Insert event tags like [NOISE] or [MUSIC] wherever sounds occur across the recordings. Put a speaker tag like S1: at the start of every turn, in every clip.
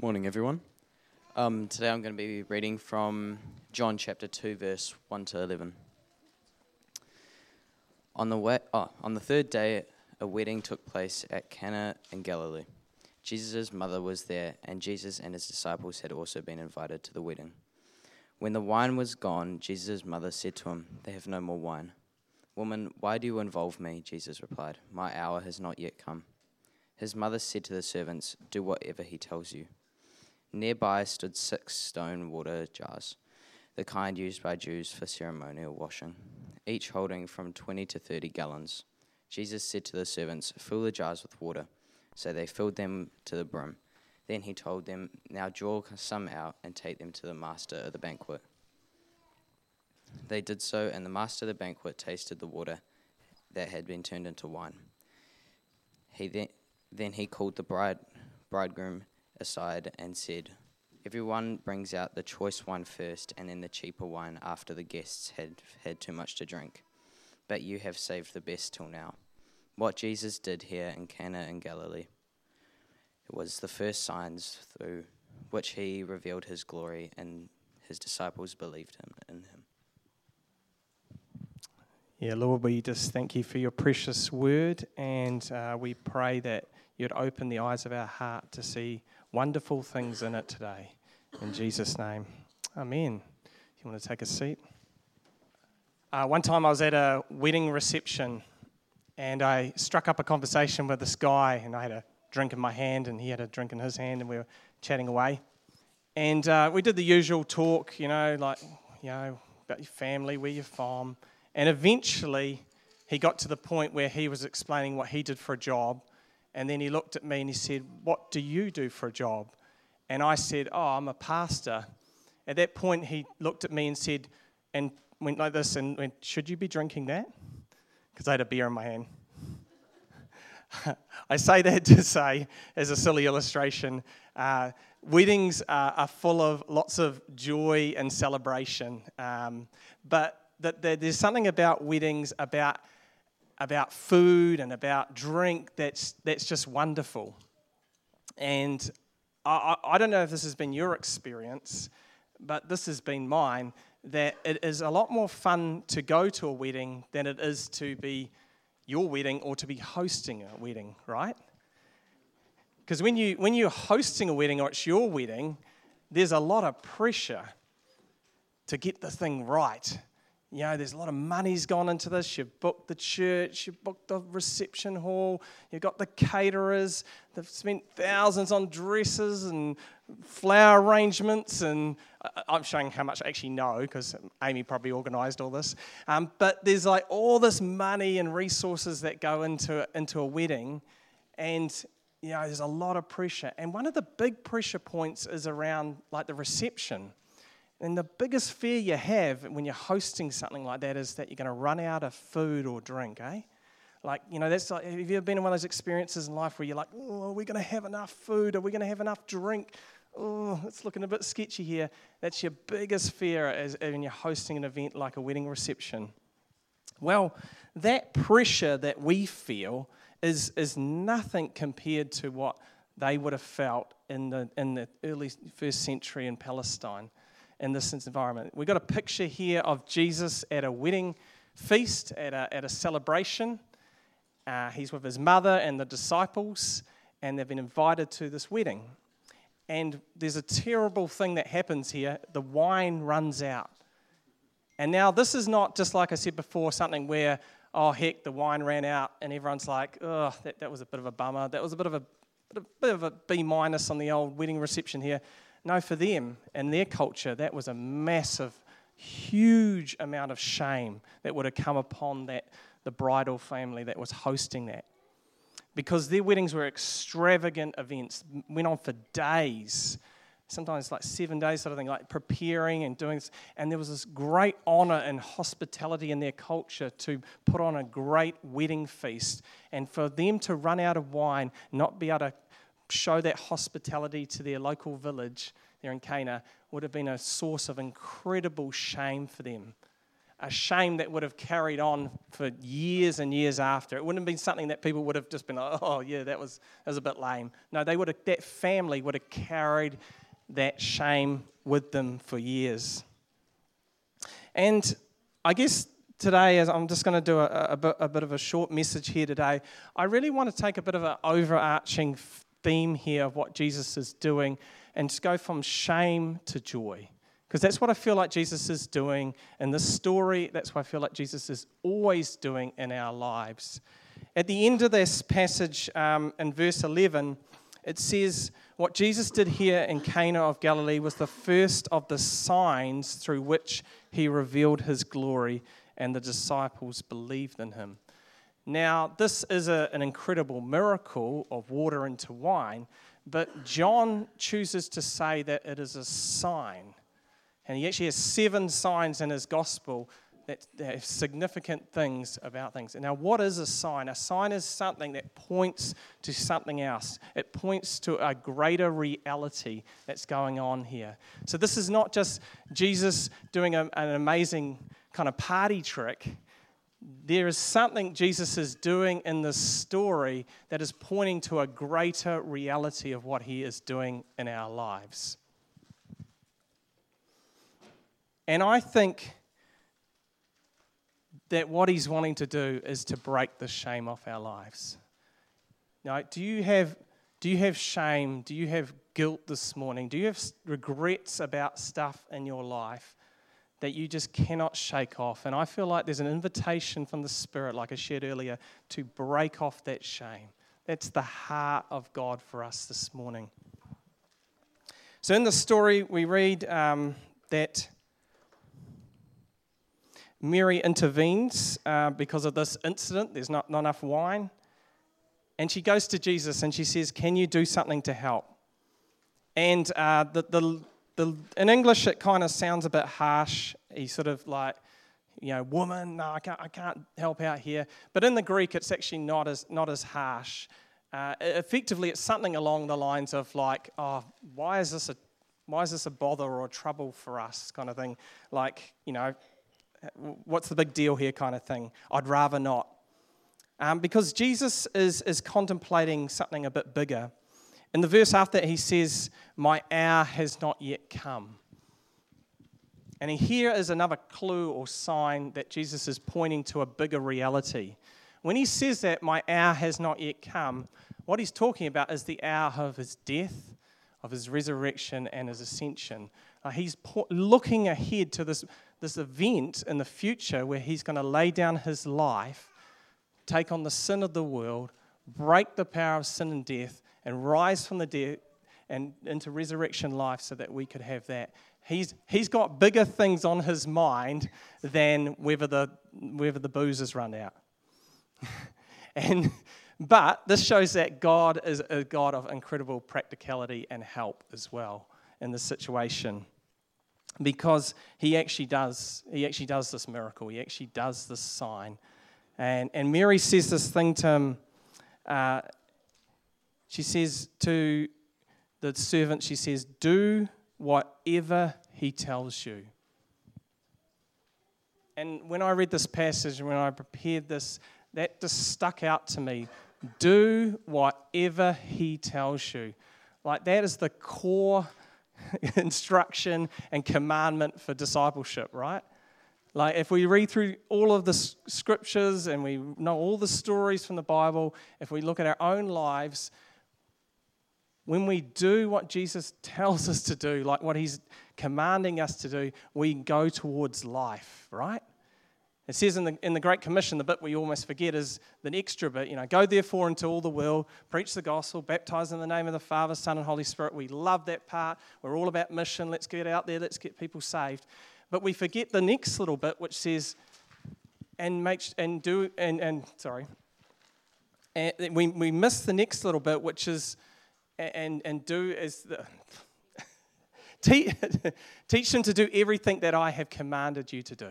S1: Morning, everyone. Um, today I'm going to be reading from John chapter 2, verse 1 to 11. On the, way, oh, on the third day, a wedding took place at Cana in Galilee. Jesus' mother was there, and Jesus and his disciples had also been invited to the wedding. When the wine was gone, Jesus' mother said to him, They have no more wine. Woman, why do you involve me? Jesus replied, My hour has not yet come. His mother said to the servants, Do whatever he tells you. Nearby stood six stone water jars, the kind used by Jews for ceremonial washing, each holding from 20 to 30 gallons. Jesus said to the servants, Fill the jars with water. So they filled them to the brim. Then he told them, Now draw some out and take them to the master of the banquet. They did so, and the master of the banquet tasted the water that had been turned into wine. He then, then he called the bride, bridegroom aside and said, Everyone brings out the choice wine first, and then the cheaper wine after the guests had had too much to drink. But you have saved the best till now. What Jesus did here in Cana in Galilee it was the first signs through which he revealed his glory, and his disciples believed him in him.
S2: Yeah, Lord, we just thank you for your precious word, and uh, we pray that you'd open the eyes of our heart to see wonderful things in it today. In Jesus' name, Amen. If you want to take a seat. Uh, one time I was at a wedding reception and I struck up a conversation with this guy, and I had a drink in my hand, and he had a drink in his hand, and we were chatting away. And uh, we did the usual talk, you know, like, you know, about your family, where you're from. And eventually, he got to the point where he was explaining what he did for a job. And then he looked at me and he said, What do you do for a job? And I said, Oh, I'm a pastor. At that point, he looked at me and said, and went like this and went, Should you be drinking that? Because I had a beer in my hand. [LAUGHS] I say that to say, as a silly illustration, uh, weddings are, are, full of lots of joy and celebration. Um, but that there's something about weddings, about about food and about drink that's, that's just wonderful. And I, I don't know if this has been your experience, but this has been mine that it is a lot more fun to go to a wedding than it is to be your wedding or to be hosting a wedding, right? Because when, you, when you're hosting a wedding or it's your wedding, there's a lot of pressure to get the thing right you know, there's a lot of money's gone into this. You've booked the church, you've booked the reception hall, you've got the caterers, they've spent thousands on dresses and flower arrangements. And I'm showing how much I actually know because Amy probably organised all this. Um, but there's like all this money and resources that go into, into a wedding. And, you know, there's a lot of pressure. And one of the big pressure points is around like the reception. And the biggest fear you have when you're hosting something like that is that you're going to run out of food or drink, eh? Like, you know, that's like, have you ever been in one of those experiences in life where you're like, oh, are we going to have enough food? Are we going to have enough drink? Oh, it's looking a bit sketchy here. That's your biggest fear when you're hosting an event like a wedding reception. Well, that pressure that we feel is, is nothing compared to what they would have felt in the, in the early first century in Palestine in this environment. We've got a picture here of Jesus at a wedding feast, at a, at a celebration. Uh, he's with his mother and the disciples, and they've been invited to this wedding. And there's a terrible thing that happens here the wine runs out. And now, this is not just like I said before, something where, oh, heck, the wine ran out, and everyone's like, oh, that, that was a bit of a bummer. That was a bit of a, bit of a B minus on the old wedding reception here. No, for them and their culture, that was a massive, huge amount of shame that would have come upon that the bridal family that was hosting that. Because their weddings were extravagant events, went on for days, sometimes like seven days sort of thing, like preparing and doing this. And there was this great honor and hospitality in their culture to put on a great wedding feast. And for them to run out of wine, not be able to show that hospitality to their local village there in Cana would have been a source of incredible shame for them. a shame that would have carried on for years and years after. It wouldn't have been something that people would have just been like, oh, yeah, that was, that was a bit lame. No, they would have, that family would have carried that shame with them for years. And I guess today, as I'm just going to do a, a, a, bit, of a short message here today, I really want to take a bit of an overarching theme here of what Jesus is doing and just go from shame to joy. Because that's what I feel like Jesus is doing in this story. That's what I feel like Jesus is always doing in our lives. At the end of this passage um, in verse 11, it says, What Jesus did here in Cana of Galilee was the first of the signs through which he revealed his glory, and the disciples believed in him. Now, this is a, an incredible miracle of water into wine, but John chooses to say that it is a sign. And he actually has seven signs in his gospel that, have significant things about things. Now, what is a sign? A sign is something that points to something else, it points to a greater reality that's going on here. So, this is not just Jesus doing a, an amazing kind of party trick. There is something Jesus is doing in this story that is pointing to a greater reality of what he is doing in our lives. And I think that what he's wanting to do is to break the shame off our lives. Now, do you have do you have shame? Do you have guilt this morning? Do you have regrets about stuff in your life that you just cannot shake off? And I feel like there's an invitation from the Spirit, like I shared earlier, to break off that shame. That's the heart of God for us this morning. So, in the story, we read um, that Mary intervenes uh, because of this incident. There's not, not enough wine. And she goes to Jesus and she says, Can you do something to help? And uh, the, the, the, in English, it kind of sounds a bit harsh. He's sort of like, you know, woman, no, I can't, I can't help out here. But in the Greek, it's actually not as, not as harsh. Uh, effectively, it's something along the lines of like, oh, why is this a why is this a bother or a trouble for us kind of thing? Like, you know, what's the big deal here kind of thing. I'd rather not. Um, because Jesus is, is contemplating something a bit bigger. In the verse after, that, he says, My hour has not yet come. And here is another clue or sign that Jesus is pointing to a bigger reality. When he says that, My hour has not yet come, what he's talking about is the hour of his death, of his resurrection, and his ascension. Uh, he's looking ahead to this this event in the future where he's going to lay down his life, take on the sin of the world, break the power of sin and death, and rise from the dead and into resurrection life so that we could have that. He's, he's got bigger things on his mind than whether the, whether the booze has run out. [LAUGHS] and, but this shows that God is a God of incredible practicality and help as well in this situation because he actually does he actually does this miracle he actually does this sign and and mary says this thing to him uh, she says to the servant she says do whatever he tells you. And when i read this passage and when i prepared this that just stuck out to me. Do whatever he tells you. Like that is the core [LAUGHS] instruction and commandment for discipleship, right? Like, if we read through all of the scriptures and we know all the stories from the Bible, if we look at our own lives, when we do what Jesus tells us to do, like what he's commanding us to do, we go towards life, right? It says in the, in the Great Commission, the bit we almost forget is the extra bit, you know, go therefore into all the world, preach the gospel, baptize in the name of the Father, Son, and Holy Spirit. We love that part. We're all about mission. Let's get out there, let's get people saved. But we forget the next little bit, which says, and make and do and, and sorry. And we, we miss the next little bit, which is and and do is the [LAUGHS] [LAUGHS] teach them to do everything that I have commanded you to do.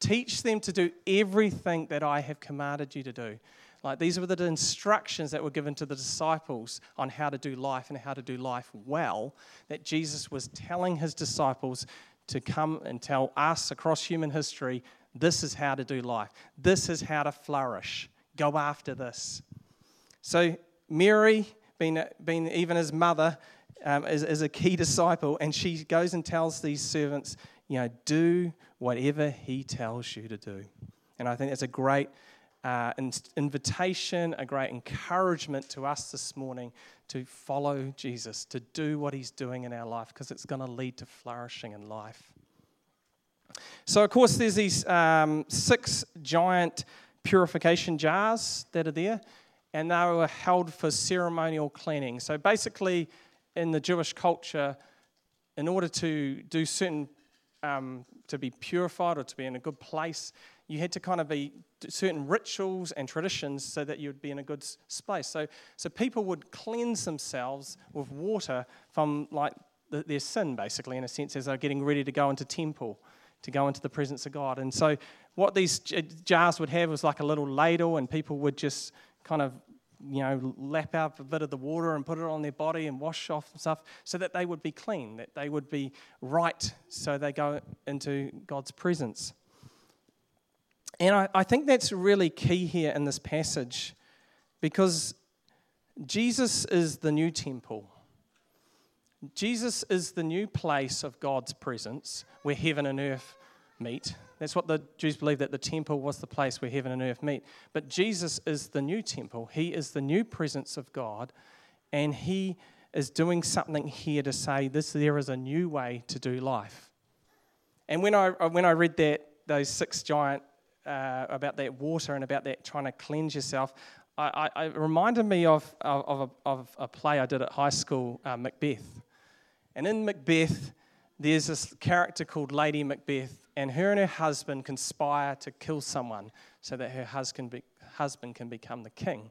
S2: Teach them to do everything that I have commanded you to do. Like these were the instructions that were given to the disciples on how to do life and how to do life well, that Jesus was telling his disciples to come and tell us across human history this is how to do life, this is how to flourish. Go after this. So, Mary, being, being even his mother, um, is, is a key disciple, and she goes and tells these servants, you know, do whatever he tells you to do. And I think that's a great uh, invitation, a great encouragement to us this morning to follow Jesus, to do what he's doing in our life, because it's going to lead to flourishing in life. So, of course, there's these um, six giant purification jars that are there, and they were held for ceremonial cleaning. So, basically, in the Jewish culture, in order to do certain, um, to be purified or to be in a good place, you had to kind of be certain rituals and traditions so that you would be in a good space. So, so people would cleanse themselves with water from like the, their sin, basically, in a sense, as they're getting ready to go into temple, to go into the presence of God. And so, what these jars would have was like a little ladle, and people would just kind of you know, lap up a bit of the water and put it on their body and wash off and stuff so that they would be clean, that they would be right so they go into God's presence. And I, I think that's really key here in this passage because Jesus is the new temple. Jesus is the new place of God's presence where heaven and earth meet. That's what the Jews believe that the temple was the place where heaven and earth meet. But Jesus is the new temple. He is the new presence of God, and he is doing something here to say this there is a new way to do life. And when I when I read that those six giant uh, about that water and about that trying to cleanse yourself, I, I, it reminded me of, of, of, a, of, a, play I did at high school, uh, Macbeth. And in Macbeth, there's this character called Lady Macbeth, and her and her husband conspire to kill someone so that her husband, be, husband can become the king.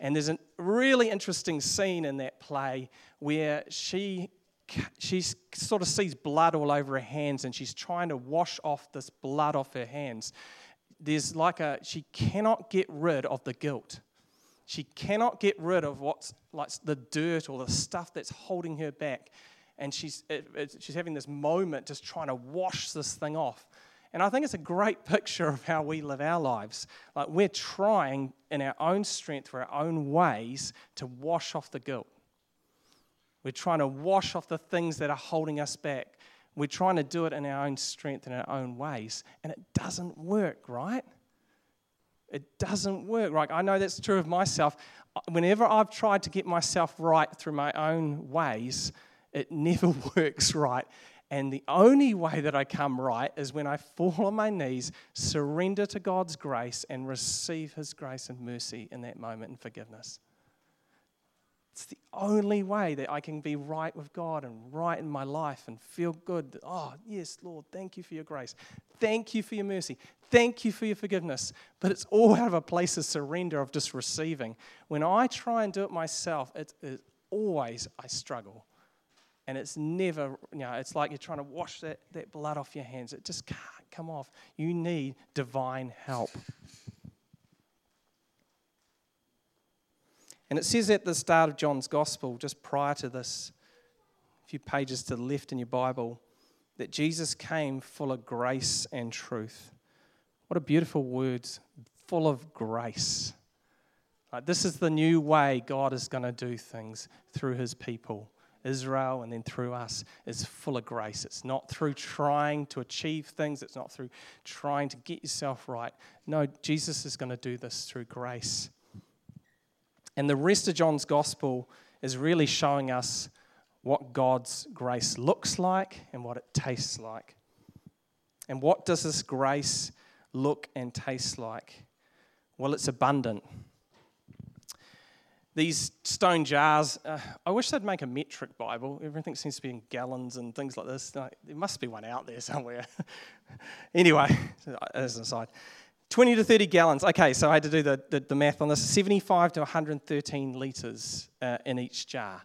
S2: And there's a really interesting scene in that play where she she sort of sees blood all over her hands and she's trying to wash off this blood off her hands there's like a, she cannot get rid of the guilt. She cannot get rid of what's like the dirt or the stuff that's holding her back. And she's, it, it, she's having this moment just trying to wash this thing off. And I think it's a great [LAUGHS] picture of how we live our lives. Like we're trying in our own strength, or our own ways, to wash off the guilt. We're trying to wash off the things that are holding us back. We're trying to do it in our own strength and our own ways, and it doesn't work, right? It doesn't work. Right? I know that's true of myself. Whenever I've tried to get myself right through my own ways, it never [LAUGHS] works right. And the only way that I come right is when I fall on my knees, surrender to God's grace, and receive His grace and mercy in that moment and forgiveness. It's the only way that I can be right with God and right in my life and feel good. Oh, yes, Lord, thank you for your grace. Thank you for your mercy. Thank you for your forgiveness. But it's all [LAUGHS] out of a place of surrender, of just receiving. When I try and do it myself, it, it always I struggle. And it's never, you know, it's like you're trying to wash that, that blood off your hands. It just can't come off. You need divine help. And it says at the start of John's Gospel, just prior to this, a few pages to the left in your Bible, that Jesus came full of grace and truth. What a beautiful words, full of grace. Like, this is the new way God is going to do things through his people. Israel and then through us is full of grace. It's not through trying to achieve things, it's not through trying to get yourself right. No, Jesus is going to do this through grace. And the rest of John's gospel is really showing us what God's grace looks like and what it tastes like. And what does this grace look and taste like? Well, it's abundant. These stone jars, uh, I wish they'd make a metric Bible. Everything seems to be in gallons and things like this. there must be one out there somewhere. [LAUGHS] anyway, as an aside. 20 to 30 gallons. Okay, so I had to do the, the, the math on this 75 to 113 litres uh, in each jar.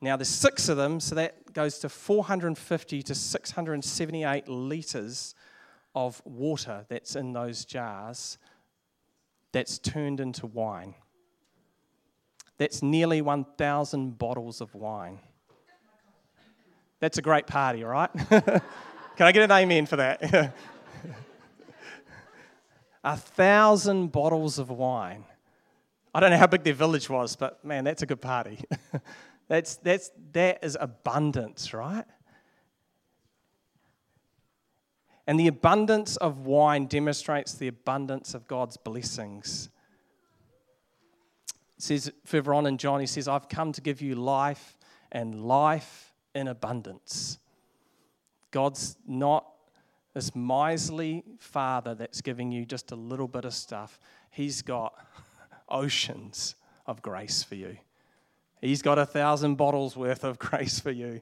S2: Now, there's six of them, so that goes to 450 to 678 litres of water that's in those jars that's turned into wine. That's nearly 1,000 bottles of wine. That's a great party, right? [LAUGHS] Can I get an amen for that? [LAUGHS] a thousand bottles of wine. I don't know how big their village was, but man, that's a good party. [LAUGHS] that's, that's, that is abundance, right? And the abundance of wine demonstrates the abundance of God's blessings. Says further on in John, he says, I've come to give you life and life in abundance. God's not this miserly father that's giving you just a little bit of stuff. He's got [LAUGHS] oceans of grace for you. He's got a thousand bottles worth of [LAUGHS] grace for you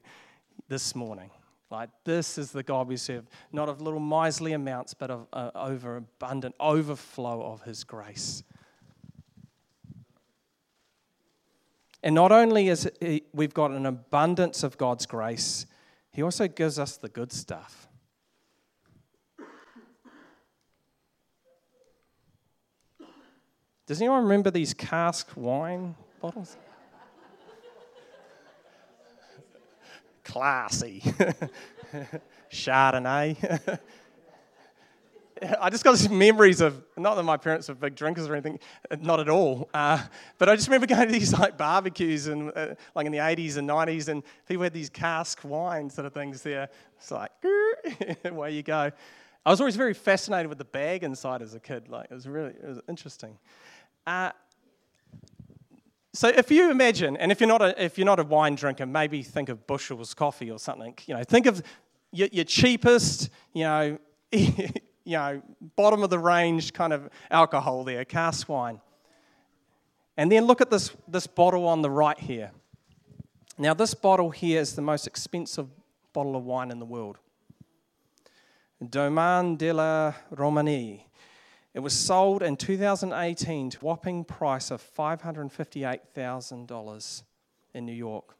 S2: this morning. Like, this is the God we serve, not of little miserly amounts, but of uh, overabundant overflow of His grace. And not only is it, eh, we've got an abundance of God's grace, He also gives us the good stuff. Does anyone remember these cask wine bottles? [LAUGHS] classy. [LAUGHS] Chardonnay. [LAUGHS] [LAUGHS] I just got these memories of, not that my parents were big drinkers or anything, not at all. Uh, but I just remember going to these like barbecues and uh, like in the 80s and 90s, and people had these cask wine sort of things there. It's like, [LAUGHS] away you go. I was always very fascinated with the bag inside as a kid. Like it was really it was interesting. Uh, so if you imagine, and if you're not a, if you're not a wine drinker, maybe think of Bushells coffee or something. You know, think of your, your cheapest, you know, [LAUGHS] you know, bottom of the range kind of alcohol there, cask wine. And then look at this, this bottle on the right here. Now, this bottle here is the most expensive bottle of wine in the world. Domaine de la Romanée it was sold in 2018 to a whopping price of $558,000 in New York.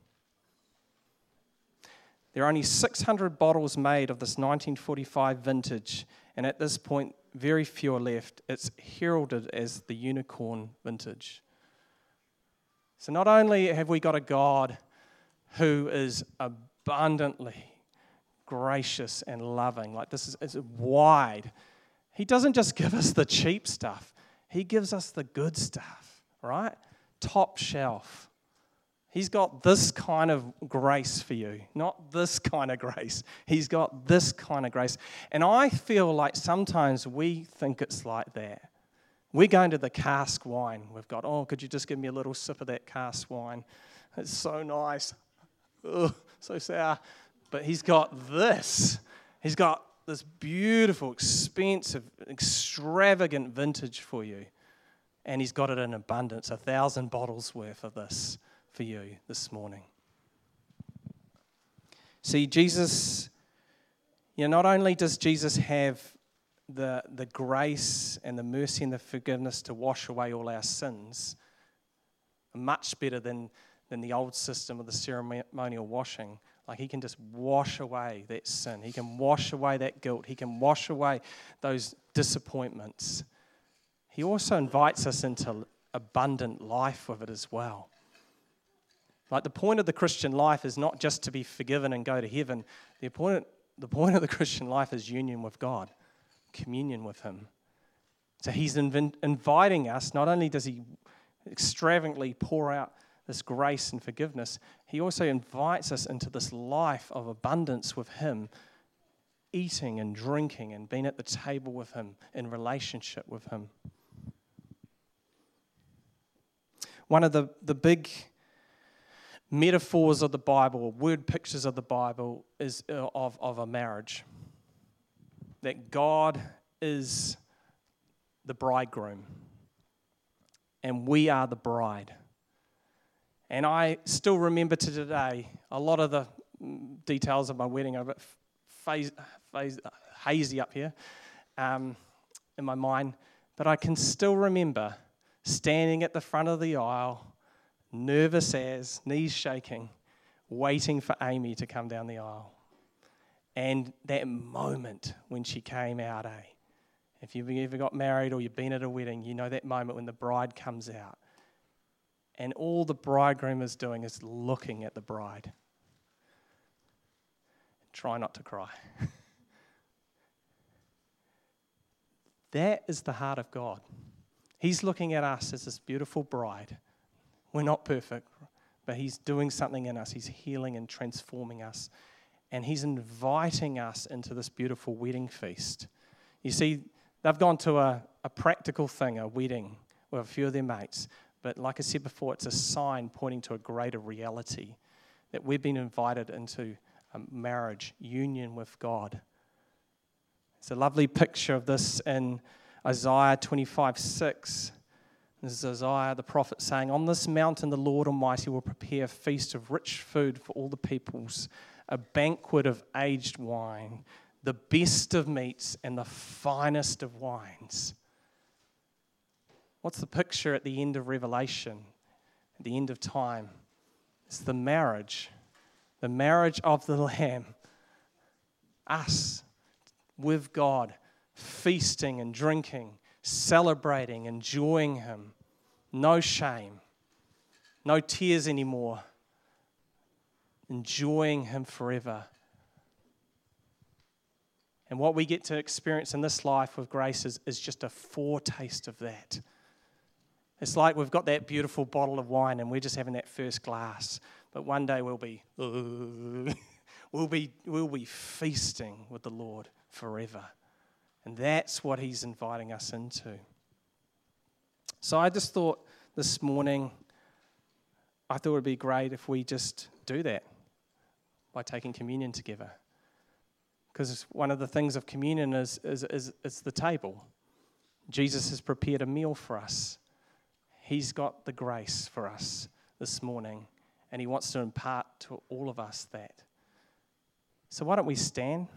S2: There are only 600 bottles made of this 1945 vintage, and at this point, very few are left. It's heralded as the unicorn vintage. So, not only have we got a God who is abundantly gracious and loving, like this is, is wide he doesn't just give us the cheap stuff, He gives us the good stuff, right? Top shelf. He's got this kind of grace for you, not this kind of grace. He's got this kind of grace. And I feel like sometimes we think it's like that. We're going to the cask wine. We've got, oh, could you just give me a little sip of that cask wine? It's so nice. Ugh, so sour. But he's got this. He's got this beautiful, expensive, extravagant vintage for you. And he's got it in abundance, a thousand bottles worth of this for you this morning. See, Jesus, you know, not only does Jesus have the, the grace and the mercy and the forgiveness to wash away all our sins, much better than, than the old system of the ceremonial washing, like he can just wash away that sin. He can wash away that guilt. He can wash away those disappointments. He also invites us into abundant life with it as well. Like the point of the Christian life is not just to be forgiven and go to heaven. The point, the point of the Christian life is union with God, communion with Him. So He's inv- inviting us, not only does He extravagantly pour out this grace and forgiveness, he also invites us into this life of abundance with him, eating and drinking and being at the table with him, in relationship with him. One of the, the big metaphors of the Bible, word pictures of the Bible, is uh, of, of a marriage. That God is the bridegroom, and we are the bride. And I still remember to today a lot of the details of my wedding are a bit hazy up here um, in my mind, but I can still remember standing at the front of the aisle, nervous as, knees shaking, waiting for Amy to come down the aisle. And that moment when she came out, eh? If you've ever got married or you've been at a wedding, you know that moment when the bride comes out. And all the bridegroom is doing is looking at the bride. Try not to cry. [LAUGHS] that is the heart of God. He's looking at us as this beautiful bride we're not perfect, but He's doing something in us. He's healing and transforming us. And He's inviting us into this beautiful wedding feast. You see, they've gone to a, a practical thing, a wedding, with a few of their mates. But like I said before, it's a sign pointing to a greater reality that we've been invited into a marriage, union with God. It's a lovely picture of this in Isaiah 25 6. This is Isaiah the prophet saying, On this mountain the Lord Almighty will prepare a feast of rich food for all the peoples, a banquet of aged wine, the best of meats, and the finest of wines. What's the picture at the end of Revelation, at the end of time? It's the marriage, the marriage of the Lamb, us with God, feasting and drinking, celebrating, enjoying Him. No shame, no tears anymore, enjoying Him forever. And what we get to experience in this life with grace is, is just a foretaste of that. It's like we've got that beautiful bottle of wine and we're just having that first glass. But one day we'll be, [LAUGHS] we'll be, we'll be feasting with the Lord forever. And that's what He's inviting us into. So I just thought this morning, I thought it would be great if we just do that by taking communion together. Because one of the things of communion is, is, is, is the table. Jesus has prepared a meal for us. He's got the grace for us this morning, and He wants to impart to all of us that. So, why don't we stand?